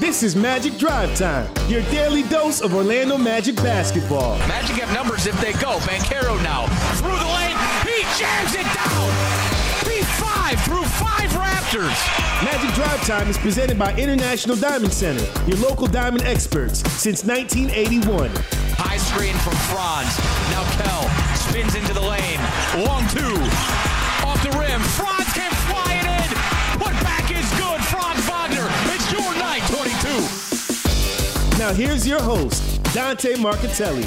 This is Magic Drive Time, your daily dose of Orlando Magic basketball. Magic have numbers if they go. Banchero now through the lane. He jams it down. P5 through five Raptors. Magic Drive Time is presented by International Diamond Center, your local diamond experts since 1981. High screen from Franz. Now Kell spins into the lane. Long two. Off the rim. Franz can Now here's your host, Dante Marcatelli.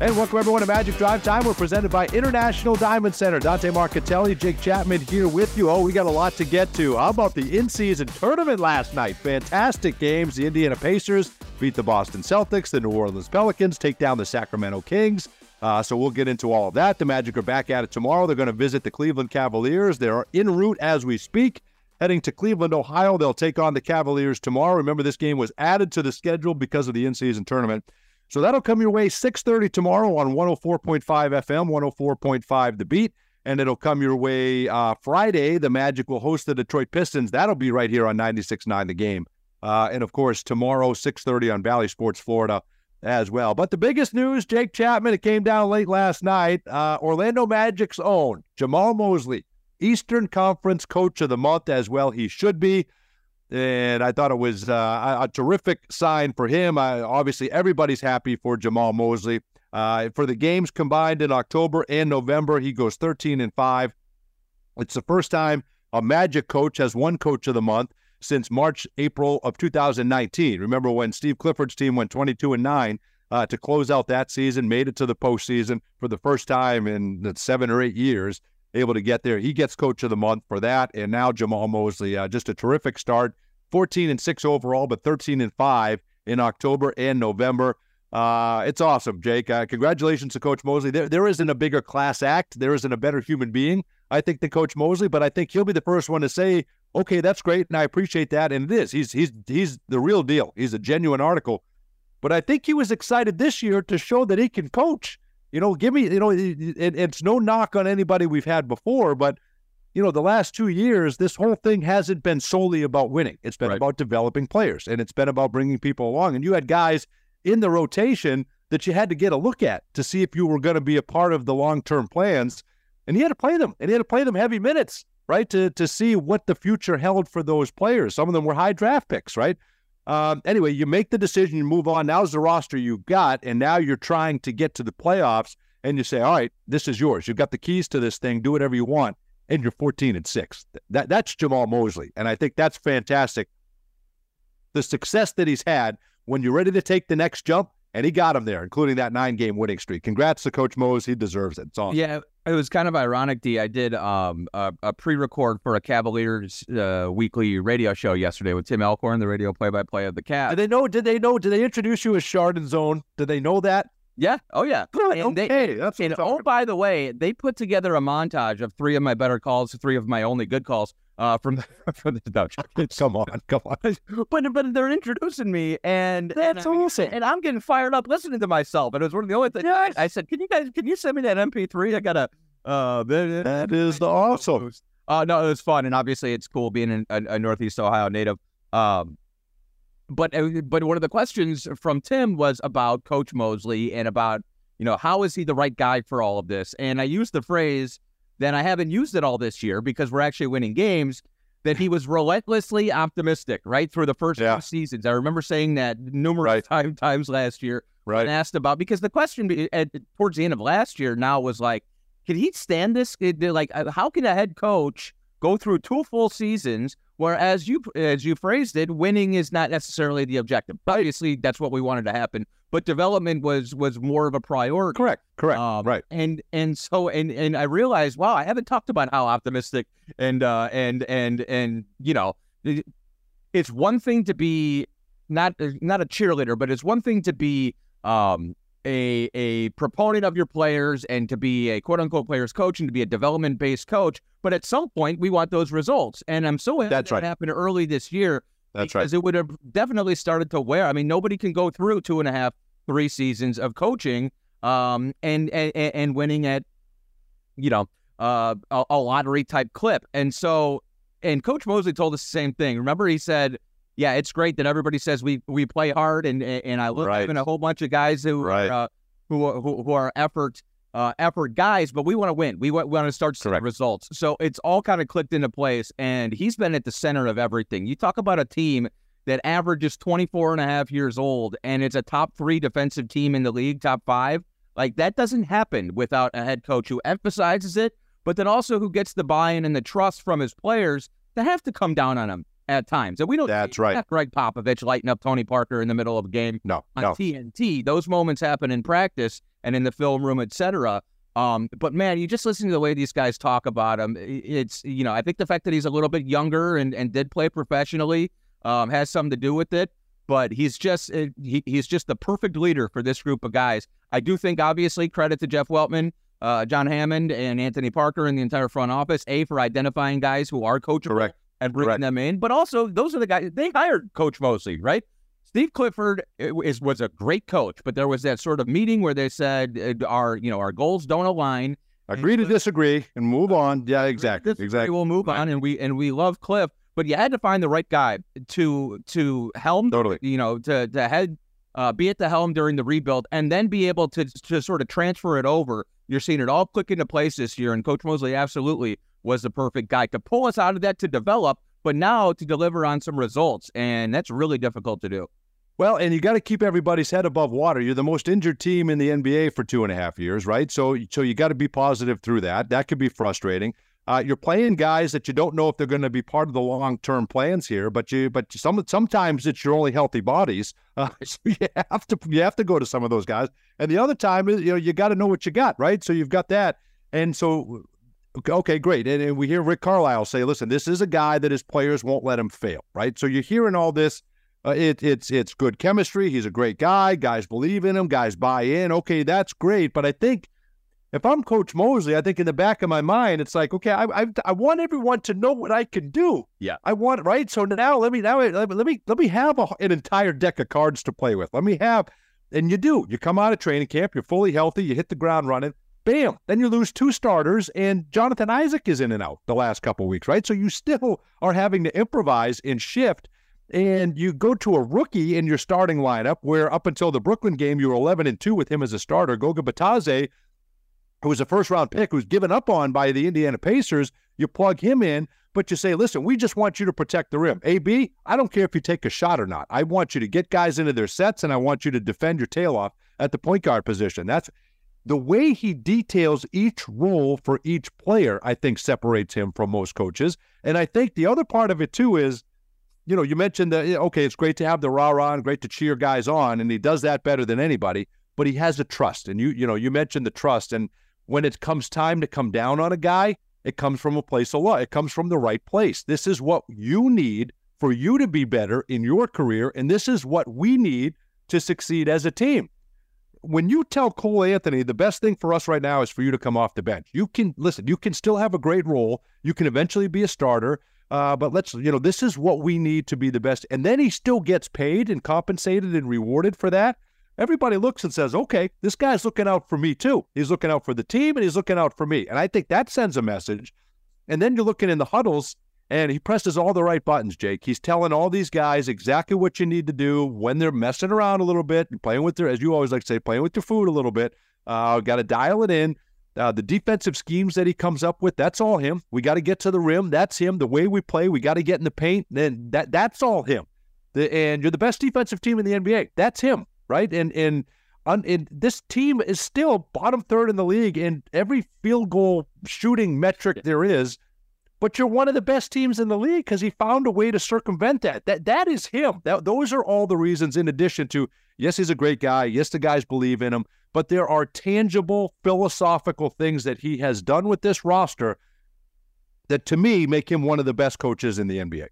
And welcome everyone to Magic Drive Time. We're presented by International Diamond Center. Dante Marcatelli, Jake Chapman here with you. Oh, we got a lot to get to. How about the in-season tournament last night? Fantastic games. The Indiana Pacers beat the Boston Celtics. The New Orleans Pelicans take down the Sacramento Kings. Uh, so we'll get into all of that. The Magic are back at it tomorrow. They're going to visit the Cleveland Cavaliers. They're en route as we speak. Heading to Cleveland, Ohio, they'll take on the Cavaliers tomorrow. Remember, this game was added to the schedule because of the in-season tournament. So that'll come your way 6:30 tomorrow on 104.5 FM, 104.5 The Beat, and it'll come your way uh, Friday. The Magic will host the Detroit Pistons. That'll be right here on 96.9 The Game, uh, and of course tomorrow 6:30 on Bally Sports Florida as well. But the biggest news, Jake Chapman, it came down late last night. Uh, Orlando Magic's own Jamahl Mosley, Eastern Conference Coach of the Month as well. He should be and I thought it was uh, a terrific sign for him. I, obviously, everybody's happy for Jamahl Mosley. Uh, for the games combined in October and November, he goes 13 and five. It's the first time a Magic coach has won Coach of the Month since March, April of 2019. Remember when Steve Clifford's team went 22 and nine uh, to close out that season, made it to the postseason for the first time in seven or eight years able to get there. He gets coach of the month for that. And now Jamahl Mosley, uh, just a terrific start. 14 and 6 overall, but 13 and 5 in October and November. Uh, it's awesome, Jake. Uh, congratulations to Coach Mosley. There, there isn't a bigger class act. There isn't a better human being, I think, than Coach Mosley. But I think he'll be the first one to say, "Okay, that's great, and I appreciate that." And it is. He's he's he's the real deal. He's a genuine article. But I think he was excited this year to show that he can coach. You know, give me, you know, it, it's no knock on anybody we've had before, but, you know, the last two years, this whole thing hasn't been solely about winning. It's been right. about developing players and it's been about bringing people along. And you had guys in the rotation that you had to get a look at to see if you were going to be a part of the long term plans. And he had to play them and he had to play them heavy minutes, right? To, to see what the future held for those players. Some of them were high draft picks, right? Um, anyway, you make the decision, you move on. Now's the roster you've got, and now you're trying to get to the playoffs, and you say, "All right, this is yours. You've got the keys to this thing. Do whatever you want." And you're 14 and six. That that's Jamahl Mosley, and I think that's fantastic. The success that he's had when you're ready to take the next jump, and he got him there, including that nine game winning streak. Congrats to Coach Mose. He deserves it. It's awesome. Yeah, it was kind of ironic, D. I did um, a, a pre record for a Cavaliers uh, weekly radio show yesterday with Tim Alcorn, the radio play by play of the Cavs. Did they know? Did they know? Did they introduce you as Chardon Zone? Did they know that? Yeah. Oh, yeah. Good. And okay. They, That's and oh, by the way, they put together a montage of three of my better calls, three of my only good calls uh, from the, from the Dutch. come on, come on. But but they're introducing me, and that's and, awesome. And I'm getting fired up listening to myself. And it was one of the only things. Yes. I said, "Can you guys can you send me that MP3? I gotta." Uh, that is the awesome. Uh, no, it was fun, and obviously it's cool being in, a, a Northeast Ohio native. Um, but uh, but one of the questions from Tim was about Coach Mosley and about you know how is he the right guy for all of this? And I used the phrase then I haven't used it all this year because we're actually winning games. That he was relentlessly optimistic, right, through the first yeah. two seasons. I remember saying that numerous right. time, times last year. Right. And asked about because the question at, towards the end of last year now was like, can he stand this? Like, uh, how can a head coach go through two full seasons whereas you as you phrased it, winning is not necessarily the objective. Obviously, that's what we wanted to happen, but development was was more of a priority. Correct. Correct. Um, right. And and so and and I realized, wow, I haven't talked about how optimistic and uh and and and you know, it's one thing to be not not a cheerleader, but it's one thing to be um a a proponent of your players and to be a quote unquote players coach and to be a development based coach. But at some point, we want those results, and I'm so happy That's that right. happened early this year. That's because right. Because it would have definitely started to wear. I mean, nobody can go through two and a half, three seasons of coaching, um, and and and winning at, you know, uh, a, a lottery type clip. And so, and Coach Mosley told us the same thing. Remember, he said yeah, it's great that everybody says we we play hard, and and I look Right. a whole bunch of guys who Right. are, uh, who are- who who are effort uh, effort guys, but we want to win. We want, want to start seeing Correct. results. So it's all kind of clicked into place, and he's been at the center of everything. You talk about a team that averages 24 and a half years old, and it's a top three defensive team in the league, top five. Like that doesn't happen without a head coach who emphasizes it, but then also who gets the buy-in and the trust from his players to have to come down on him at times. And we don't. That's right. Gregg Popovich lighting up Tony Parker in the middle of a game No, on no. TNT. Those moments happen in practice and in the film room, etc. Um, but man, you just listen to the way these guys talk about him. It's you know, I think the fact that he's a little bit younger and, and did play professionally um, has something to do with it. But he's just uh, he, he's just the perfect leader for this group of guys. I do think, obviously, credit to Jeff Weltman, uh, John Hammond, and Anthony Parker and the entire front office. A for identifying guys who are coachable Correct. And bringing Correct. them in. But also, those are the guys they hired Coach Mosley, right? Steve Clifford is was a great coach, but there was that sort of meeting where they said uh, our you know our goals don't align. Agree to disagree and move on. Yeah, exactly. Exactly. We'll move on, and we and we love Cliff, but you had to find the right guy to to helm. Totally. You know, to to head uh, be at the helm during the rebuild, and then be able to to sort of transfer it over. You're seeing it all click into place this year, and Coach Mosley absolutely was the perfect guy to pull us out of that to develop, but now to deliver on some results, and that's really difficult to do. Well, and you got to keep everybody's head above water. You're the most injured team in the NBA for two and a half years, right? So, so you got to be positive through that. That could be frustrating. Uh, you're playing guys that you don't know if they're going to be part of the long-term plans here, but you, but some sometimes it's your only healthy bodies. Uh, so you have to you have to go to some of those guys, and the other time is you know you got to know what you got, right? So you've got that, and so okay, okay, great. And, and we hear Rick Carlisle say, listen, this is a guy that his players won't let him fail, right? So you're hearing all this. Uh, it, it's it's good chemistry. He's a great guy. Guys believe in him. Guys buy in. Okay, that's great. But I think if I'm Coach Mosley, I think in the back of my mind, it's like, okay, I I, I want everyone to know what I can do. Yeah. I want right. So now let me now let me let me, let me have a, an entire deck of cards to play with. Let me have, and you do. You come out of training camp. You're fully healthy. You hit the ground running. Bam! Then you lose two starters, and Jonathan Isaac is in and out the last couple weeks, right? So you still are having to improvise and shift and you go to a rookie in your starting lineup where up until the Brooklyn game you were 11 and 2 with him as a starter Goga Bitadze who was a first round pick who's given up on by the Indiana Pacers you plug him in but you say listen we just want you to protect the rim AB I don't care if you take a shot or not I want you to get guys into their sets and I want you to defend your tail off at the point guard position that's the way he details each role for each player, I think separates him from most coaches. And I think the other part of it too is, you know, you mentioned that okay, it's great to have the rah rah and great to cheer guys on, and he does that better than anybody. But he has a trust, and you you know you mentioned the trust, and when it comes time to come down on a guy, it comes from a place of love. It comes from the right place. This is what you need for you to be better in your career, and this is what we need to succeed as a team when you tell Cole Anthony the best thing for us right now is for you to come off the bench, you can listen. You can still have a great role. You can eventually be a starter. Uh, but let's, you know, this is what we need to be the best. And then he still gets paid and compensated and rewarded for that. Everybody looks and says, okay, this guy's looking out for me too. He's looking out for the team and he's looking out for me. And I think that sends a message. And then you're looking in the huddles and he presses all the right buttons, Jake. He's telling all these guys exactly what you need to do when they're messing around a little bit, and playing with their, as you always like to say, playing with their food a little bit. Uh, got to dial it in. Uh, the defensive schemes that he comes up with, that's all him. We got to get to the rim. That's him. The way we play, we got to get in the paint. Then that that's all him. The, and you're the best defensive team in the NBA. That's him, right? And and on, and this team is still bottom third in the league in every field goal shooting metric there is but you're one of the best teams in the league because he found a way to circumvent that. That that is him. That those are all the reasons. In addition to yes, he's a great guy. Yes, the guys believe in him. But there are tangible philosophical things that he has done with this roster that, to me, make him one of the best coaches in the NBA.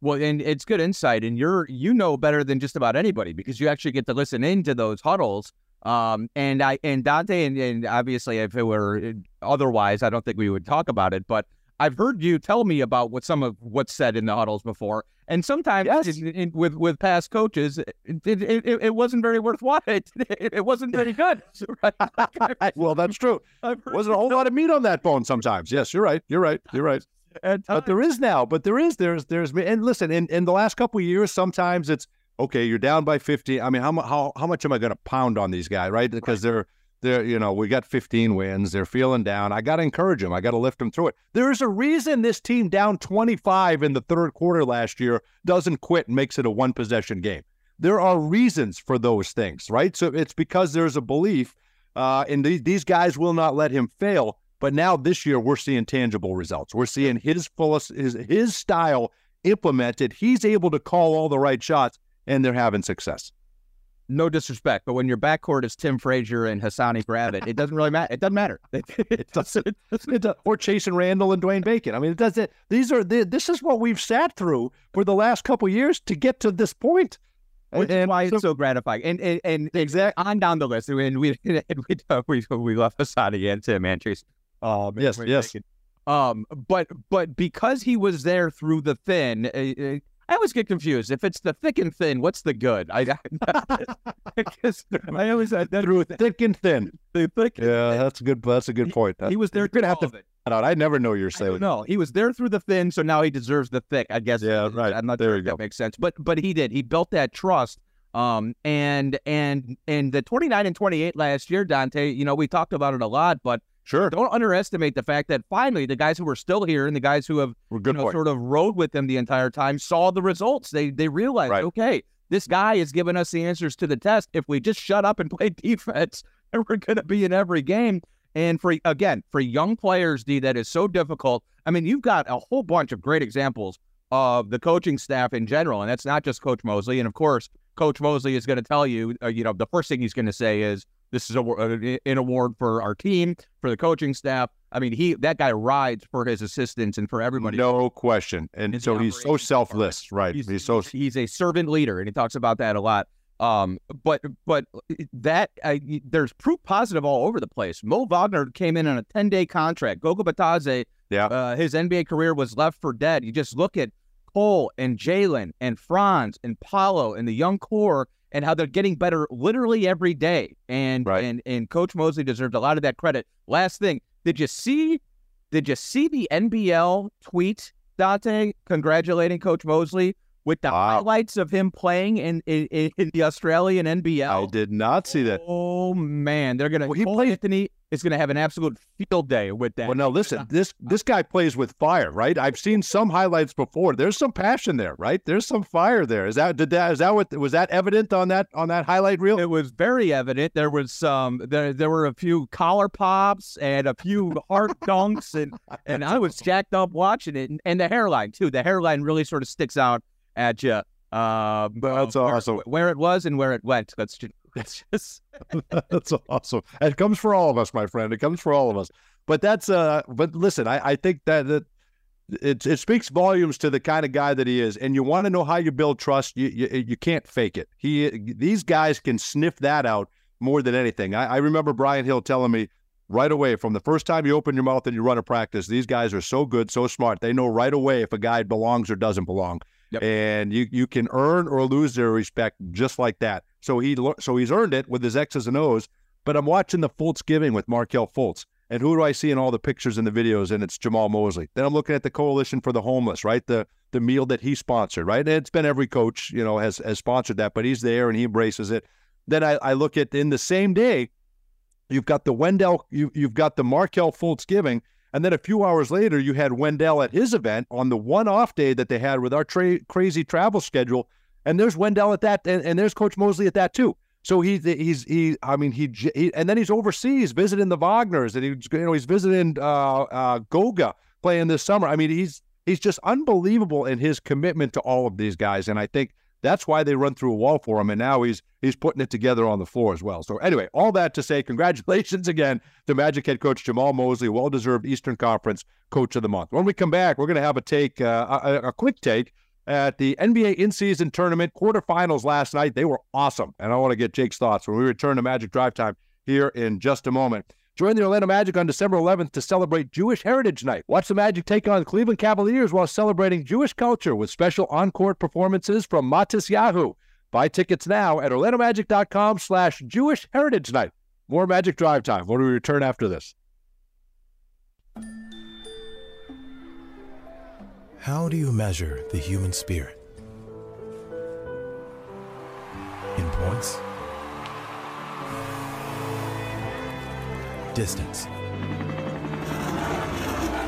Well, and it's good insight, and you're you know better than just about anybody because you actually get to listen into those huddles. Um, and I and Dante and, and obviously if it were otherwise, I don't think we would talk about it. But I've heard you tell me about what some of what's said in the huddles before, and sometimes Yes. in, in, with with past coaches, it, it, wasn't very worthwhile. It, it wasn't very good. Right? well, that's true. Wasn't a whole lot of meat on that bone sometimes. Yes, you're right. You're right. You're right. but there is now. But there is. There's. There's. And listen, in, in the last couple of years, sometimes it's okay. You're down by 50. I mean, how how how much am I going to pound on these guys, right? Because right. they're they're you know we got 15 wins. They're feeling down. I got to encourage them. I got to lift them through it. There is a reason this team down 25 in the third quarter last year doesn't quit and makes it a one possession game. There are reasons for those things, right? So it's because there's a belief, uh, and these these guys will not let him fail. But now this year we're seeing tangible results. We're seeing his fullest his his style implemented. He's able to call all the right shots, and they're having success. No disrespect, but when your backcourt is Tim Frazier and Hassani Gravett, it doesn't really matter. It doesn't matter. It, doesn't. It doesn't or Chasson Randle and Dwayne Bacon. I mean, it doesn't. These are the, this is what we've sat through for the last couple years to get to this point. Which and, is why so, it's so gratifying. And and, and exactly on down the list, and we and we we, we left Hassani and Tim and Chase um, yes, yes. Um, but but because he was there through the thin, uh, I always get confused. If it's the thick and thin, what's the good? I because I always said that through thick and thin. The thick. Yeah, that's a good. That's a good point. He, he was there. You're gonna have to. Out. I never know you're saying. No, he was there through the thin, so now he deserves the thick. I guess. Yeah, right. I'm not there sure if that makes sense, but but he did. He built that trust. Um, and and and the 29 and 28 last year, Dante. You know, we talked about it a lot, but Sure. Don't underestimate the fact that finally the guys who are still here and the guys who have you know, sort of rode with them the entire time saw the results. They they realized, right. okay, this guy is giving us the answers to the test. If we just shut up and play defense, and we're going to be in every game. And for again, for young players, D, that is so difficult. I mean, you've got a whole bunch of great examples of the coaching staff in general, and that's not just Coach Mosley. And of course, Coach Mosley is going to tell you, uh, you know, the first thing he's going to say is, this is a, uh, an award for our team, for the coaching staff. I mean, he that guy rides for his assistants and for everybody. No question. And so he's so selfless, right? He's, he's, so he's a servant leader, and he talks about that a lot. Um, but but that there's proof positive all over the place. Mo Wagner came in on a 10 day contract. Goga Bitadze, yeah, uh, his NBA career was left for dead. You just look at Cole and Jalen and Franz and Paolo and the young core and how they're getting better literally every day. And right. and and Coach Mosley deserved a lot of that credit. Last thing, did you see? Did you see the NBL tweet, Dante, congratulating Coach Mosley with the wow. highlights of him playing in, in, in the Australian NBL? I did not see that. Oh man, they're gonna. Well, he played Anthony is going to have an absolute field day with that. Well, now listen, uh, this uh, this guy plays with fire, right? I've seen some highlights before. There's some passion there, right? There's some fire there. Is that did that is that what was that evident on that on that highlight reel? It was very evident. There was some there there were a few collar pops and a few heart dunks, and and I was jacked up watching it, and, and the hairline too. The hairline really sort of sticks out at you. Uh, That's awesome. Where, where, it was and where it went. That's just it's just that's awesome. It comes for all of us, my friend. It comes for all of us. But that's uh. But listen, I, I think that that it it speaks volumes to the kind of guy that he is. And you want to know how you build trust. You you, you can't fake it. He these guys can sniff that out more than anything. I, I remember Brian Hill telling me right away from the first time you open your mouth and you run a practice. These guys are so good, so smart. They know right away if a guy belongs or doesn't belong. Yep. And you you can earn or lose their respect just like that. So he so he's earned it with his X's and O's. But I'm watching the Fultz giving with Markelle Fultz. And who do I see in all the pictures and the videos? And it's Jamahl Mosley. Then I'm looking at the Coalition for the Homeless, right? The the meal that he sponsored, right? And it's been every coach, you know, has has sponsored that, but he's there and he embraces it. Then I, I look at in the same day, you've got the Wendell, you you've got the Markelle Fultz giving, and then a few hours later, you had Wendell at his event on the one off day that they had with our tra- crazy travel schedule. And there's Wendell at that, and, and, there's Coach Mosley at that too. So he's he's he. I mean he, he, and then he's overseas visiting the Wagners, and he's you know he's visiting uh, uh, Goga playing this summer. I mean he's he's just unbelievable in his commitment to all of these guys, and I think that's why they run through a wall for him. And now he's he's putting it together on the floor as well. So anyway, all that to say, congratulations again to Magic head coach Jamahl Mosley, well deserved Eastern Conference Coach of the Month. When we come back, we're going to have a take, uh, a, a quick take at the NBA in-season tournament quarterfinals last night. They were awesome, and I want to get Jake's thoughts when we return to Magic Drive Time here in just a moment. Join the Orlando Magic on December 11th to celebrate Jewish Heritage Night. Watch the Magic take on the Cleveland Cavaliers while celebrating Jewish culture with special on-court performances from Matisyahu. Buy tickets now at orlandomagic.com slash Jewish Heritage Night. More Magic Drive Time when we return after this. How do you measure the human spirit? In points? Distance?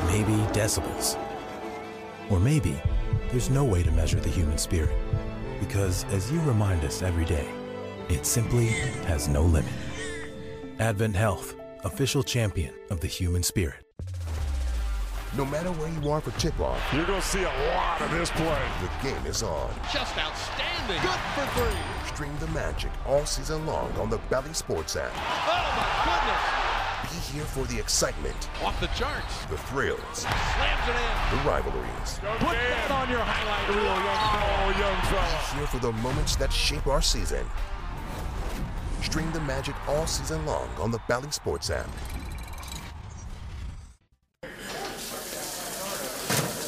Maybe decibels? Or maybe there's no way to measure the human spirit because, as you remind us every day, it simply has no limit. Advent Health, official champion of the human spirit. No matter where you are for tip-off, you're going to see a lot of this play. The game is on. Just outstanding. Good for three. Stream the magic all season long on the Bally Sports app. Oh, my goodness. Be here for the excitement. Off the charts. The thrills. Slams it in. The rivalries. Go Put man. that on your highlight reel, young fellow. Oh, young fellow. Be here for the moments that shape our season. Stream the magic all season long on the Bally Sports app.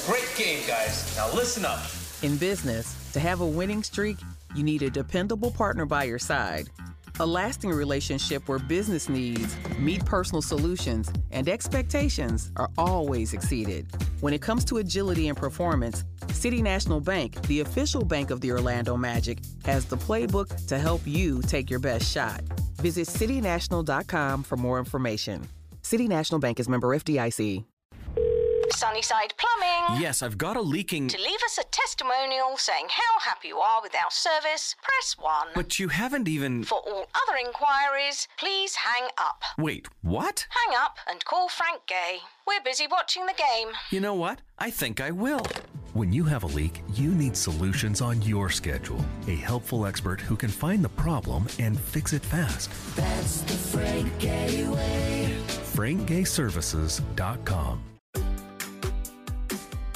Great game, guys. Now listen up. In business, to have a winning streak, you need a dependable partner by your side. A lasting relationship where business needs meet personal solutions and expectations are always exceeded. When it comes to agility and performance, City National Bank, the official bank of the Orlando Magic, has the playbook to help you take your best shot. Visit citynational.com for more information. City National Bank is member FDIC. Sunnyside Plumbing. Yes, I've got a leaking. To leave us a testimonial saying how happy you are with our service, press 1. But you haven't even. For all other inquiries, please hang up. Wait, what? Hang up and call Frank Gay. We're busy watching the game. You know what? I think I will. When you have a leak, you need solutions on your schedule. A helpful expert who can find the problem and fix it fast. That's the Frank Gay way. FrankGayServices.com.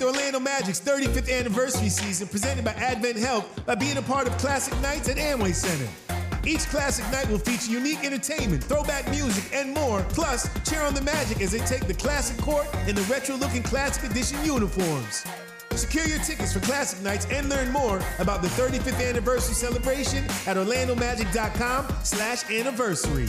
The Orlando Magic's 35th anniversary season presented by Advent Health by being a part of Classic Nights at Amway Center. Each classic night will feature unique entertainment, throwback music, and more. Plus, cheer on the Magic as they take the classic court in the retro-looking classic edition uniforms. Secure your tickets for classic nights and learn more about the 35th anniversary celebration at orlandomagic.com slash anniversary.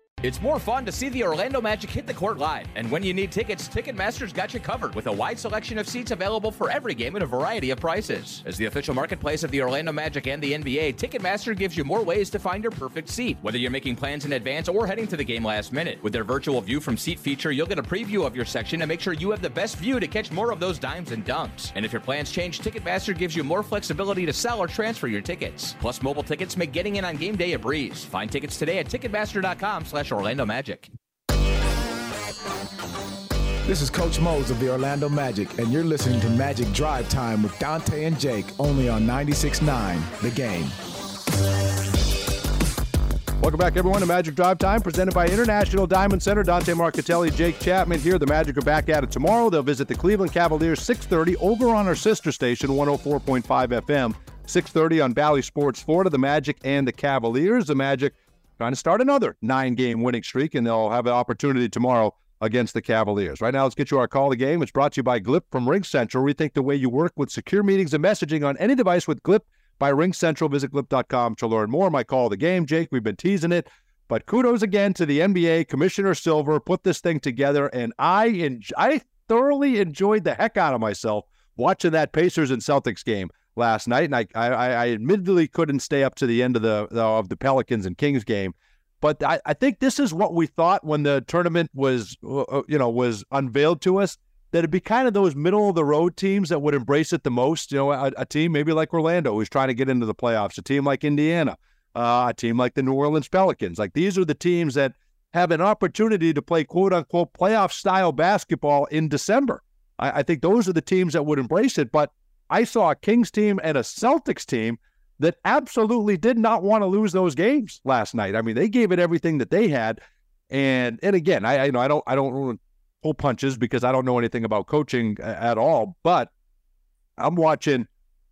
It's more fun to see the Orlando Magic hit the court live. And when you need tickets, Ticketmaster's got you covered with a wide selection of seats available for every game at a variety of prices. As the official marketplace of the Orlando Magic and the NBA, Ticketmaster gives you more ways to find your perfect seat, whether you're making plans in advance or heading to the game last minute. With their virtual view from seat feature, you'll get a preview of your section and make sure you have the best view to catch more of those dimes and dunks. And if your plans change, Ticketmaster gives you more flexibility to sell or transfer your tickets. Plus, mobile tickets make getting in on game day a breeze. Find tickets today at Ticketmaster.com slash Orlando Magic. This is Coach Mose of the Orlando Magic, and you're listening to Magic Drive Time with Dante and Jake only on 96.9 The Game. Welcome back, everyone, to Magic Drive Time, presented by International Diamond Center. Dante Marcatelli, Jake Chapman here. The Magic are back at it tomorrow. They'll visit the Cleveland Cavaliers 6:30 over on our sister station, 104.5 FM. 6:30 on Bally Sports Florida. The Magic and the Cavaliers. The Magic trying to start another nine-game winning streak, and they'll have an opportunity tomorrow against the Cavaliers. Right now, let's get you our call of the game. It's brought to you by Glip from Ring Central. Rethink the way you work with secure meetings and messaging on any device with Glip by Ring Central. Visit glip.com to learn more. My call of the game, Jake. We've been teasing it, but kudos again to the NBA. Commissioner Silver put this thing together, and I en- I thoroughly enjoyed the heck out of myself watching that Pacers and Celtics game last night. And I I, I admittedly couldn't stay up to the end of the, the of the Pelicans and Kings game. But I, I think this is what we thought when the tournament was, uh, uh, you know, was unveiled to us. That it'd be kind of those middle of the road teams that would embrace it the most. You know, a, a team maybe like Orlando who's trying to get into the playoffs. A team like Indiana, uh, a team like the New Orleans Pelicans. Like these are the teams that have an opportunity to play quote unquote playoff style basketball in December. I, I think those are the teams that would embrace it. But I saw a Kings team and a Celtics team that absolutely did not want to lose those games last night. I mean, they gave it everything that they had. And and again, I, I you know I don't I don't pull punches because I don't know anything about coaching at all. But I'm watching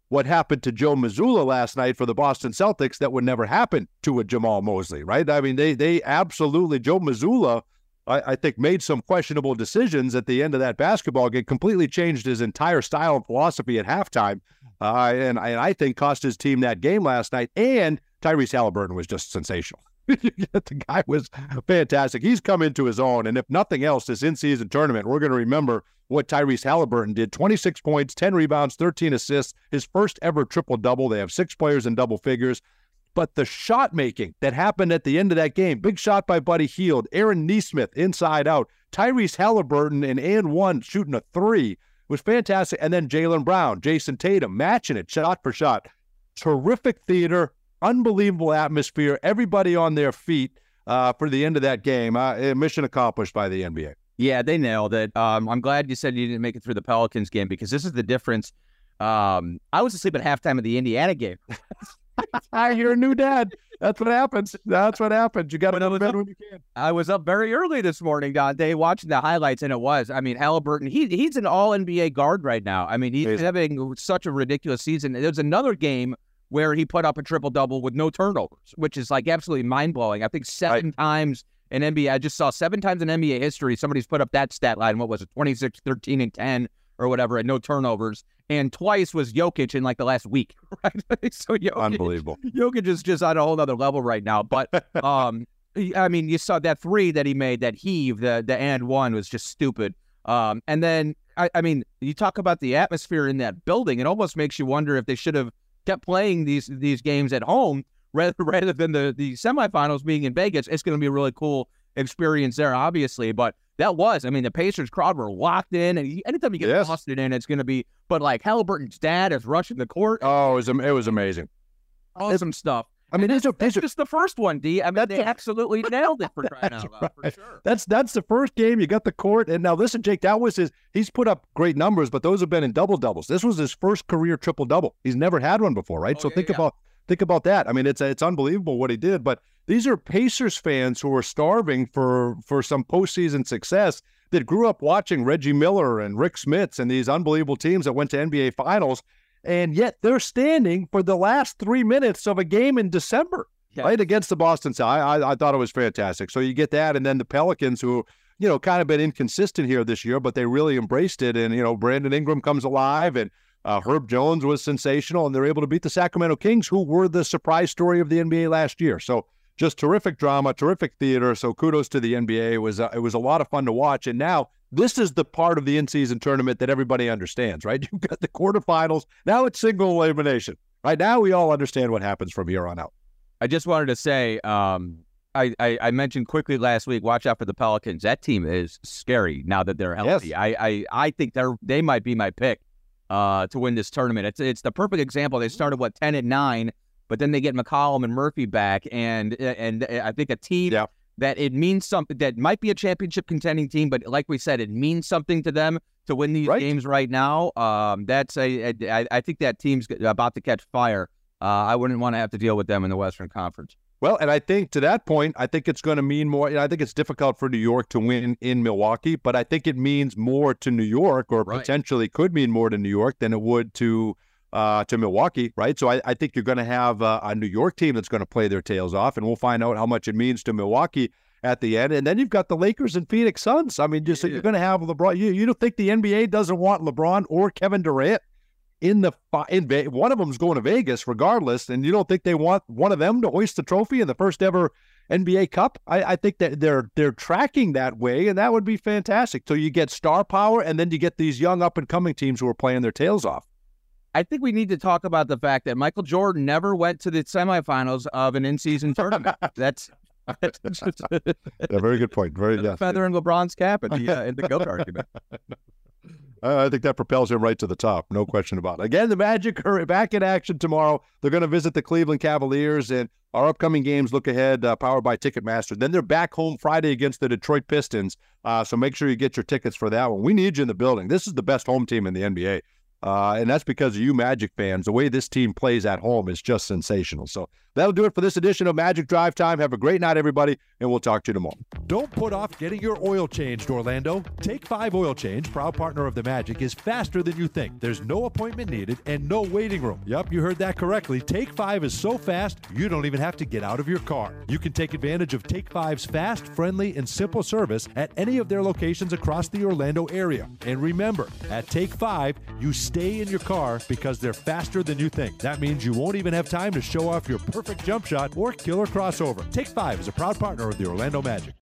what happened to Joe Mazzulla last night for the Boston Celtics that would never happen to a Jamahl Mosley, right? I mean, they they absolutely Joe Mazzulla, I, I think, made some questionable decisions at the end of that basketball game, completely changed his entire style and philosophy at halftime, uh, and, and I think cost his team that game last night. And Tyrese Halliburton was just sensational. the guy was fantastic. He's come into his own. And if nothing else, this in season tournament, we're going to remember what Tyrese Halliburton did 26 points, 10 rebounds, 13 assists, his first ever triple double. They have six players in double figures. But the shot making that happened at the end of that game, big shot by Buddy Hield, Aaron Nesmith inside out, Tyrese Halliburton and and one shooting a three was fantastic. And then Jaylen Brown, Jayson Tatum matching it shot for shot. Terrific theater, unbelievable atmosphere, everybody on their feet uh, for the end of that game. Uh, mission accomplished by the NBA. Yeah, they nailed it. Um, I'm glad you said you didn't make it through the Pelicans game because this is the difference. Um, I was asleep at halftime of the Indiana game. I hear a new dad. That's what happens. That's what happens. You got to go to bed when you can. I was up very early this morning, Dante, watching the highlights, and it was. I mean, Halliburton. He he's an All NBA guard right now. I mean, he's Amazing. having such a ridiculous season. There's another game where he put up a triple double with no turnovers, which is like absolutely mind blowing. I think seven right. times in NBA. I just saw seven times in NBA history somebody's put up that stat line. What was it, 26, 13, and 10 or whatever, and no turnovers. And twice was Jokic in like the last week, right? so Jokic, unbelievable. Jokic is just on a whole other level right now. But um, I mean, you saw that three that he made, that heave, the the and one was just stupid. Um, and then I, I mean, you talk about the atmosphere in that building. It almost makes you wonder if they should have kept playing these these games at home rather rather than the the semifinals being in Vegas. It's going to be a really cool experience there, obviously. But that was, I mean, the Pacers crowd were locked in, and anytime you get yes. Boston in, it's going to be. But like Halliburton's dad is rushing the court. Oh, it was it was amazing. Awesome it's, stuff. I mean, it's, it's just the first one, D. I mean, they absolutely nailed it for crying out loud, right. for sure. That's that's the first game. You got the court, and now listen, Jake. That was his. He's put up great numbers, but those have been in double doubles. This was his first career triple double. He's never had one before, right? Oh, so yeah, think yeah. about think about that. I mean, it's it's unbelievable what he did. But these are Pacers fans who are starving for for some postseason success that grew up watching Reggie Miller and Rick Smits and these unbelievable teams that went to NBA Finals, and yet they're standing for the last three minutes of a game in December yeah. right against the Boston. I, I, I thought it was fantastic. So you get that, and then the Pelicans, who you know kind of been inconsistent here this year, but they really embraced it. And you know Brandon Ingram comes alive, and uh, Herb Jones was sensational, and they're able to beat the Sacramento Kings, who were the surprise story of the NBA last year. So just terrific drama, terrific theater. So kudos to the NBA. It was uh, it was a lot of fun to watch, and now. This is the part of the in-season tournament that everybody understands, right? You've got the quarterfinals. Now it's single elimination. Right now, we all understand what happens from here on out. I just wanted to say, um, I, I, I, mentioned quickly last week. Watch out for the Pelicans. That team is scary now that they're healthy. Yes. I, I I think they're they might be my pick uh, to win this tournament. It's it's the perfect example. They started what ten and nine, but then they get McCollum and Murphy back, and and I think a team yeah. that it means something that might be a championship contending team, but like we said, it means something to them to win these right. games right now. Um, that's a, a I, I think that team's about to catch fire uh, I wouldn't want to have to deal with them in the Western Conference. Well, and I think to that point, I think it's going to mean more. You know, I think it's difficult for New York to win in Milwaukee, but I think it means more to New York, or right. potentially could mean more to New York than it would to uh, to Milwaukee, right? So I, I think you're going to have uh, a New York team that's going to play their tails off, and we'll find out how much it means to Milwaukee at the end. And then you've got the Lakers and Phoenix Suns. I mean, just yeah. you're going to have LeBron. You, you don't think the NBA doesn't want LeBron or Kevin Durant in the in one of them's going to Vegas regardless, and you don't think they want one of them to hoist the trophy in the first ever NBA Cup? I, I think that they're they're tracking that way, and that would be fantastic. So you get star power, and then you get these young up and coming teams who are playing their tails off. I think we need to talk about the fact that Michael Jordan never went to the semifinals of an in-season tournament. That's yeah, very good point. Very yeah. feather in LeBron's cap the uh, in the goat argument. I think that propels him right to the top, no question about it. Again, the Magic are back in action tomorrow. They're going to visit the Cleveland Cavaliers, and our upcoming games look ahead, uh, powered by Ticketmaster. Then they're back home Friday against the Detroit Pistons. Uh, so make sure you get your tickets for that one. We need you in the building. This is the best home team in the NBA. Uh, and that's because of you Magic fans. The way this team plays at home is just sensational. So that'll do it for this edition of Magic Drive Time. Have a great night, everybody, and we'll talk to you tomorrow. Don't put off getting your oil changed, Orlando. Take 5 Oil Change, proud partner of the Magic, is faster than you think. There's no appointment needed and no waiting room. Yep, you heard that correctly. Take 5 is so fast, you don't even have to get out of your car. You can take advantage of Take 5's fast, friendly, and simple service at any of their locations across the Orlando area. And remember, at Take 5, you stay in your car because they're faster than you think. That means you won't even have time to show off your perfect jump shot or killer crossover. Take 5 is a proud partner of the Orlando Magic.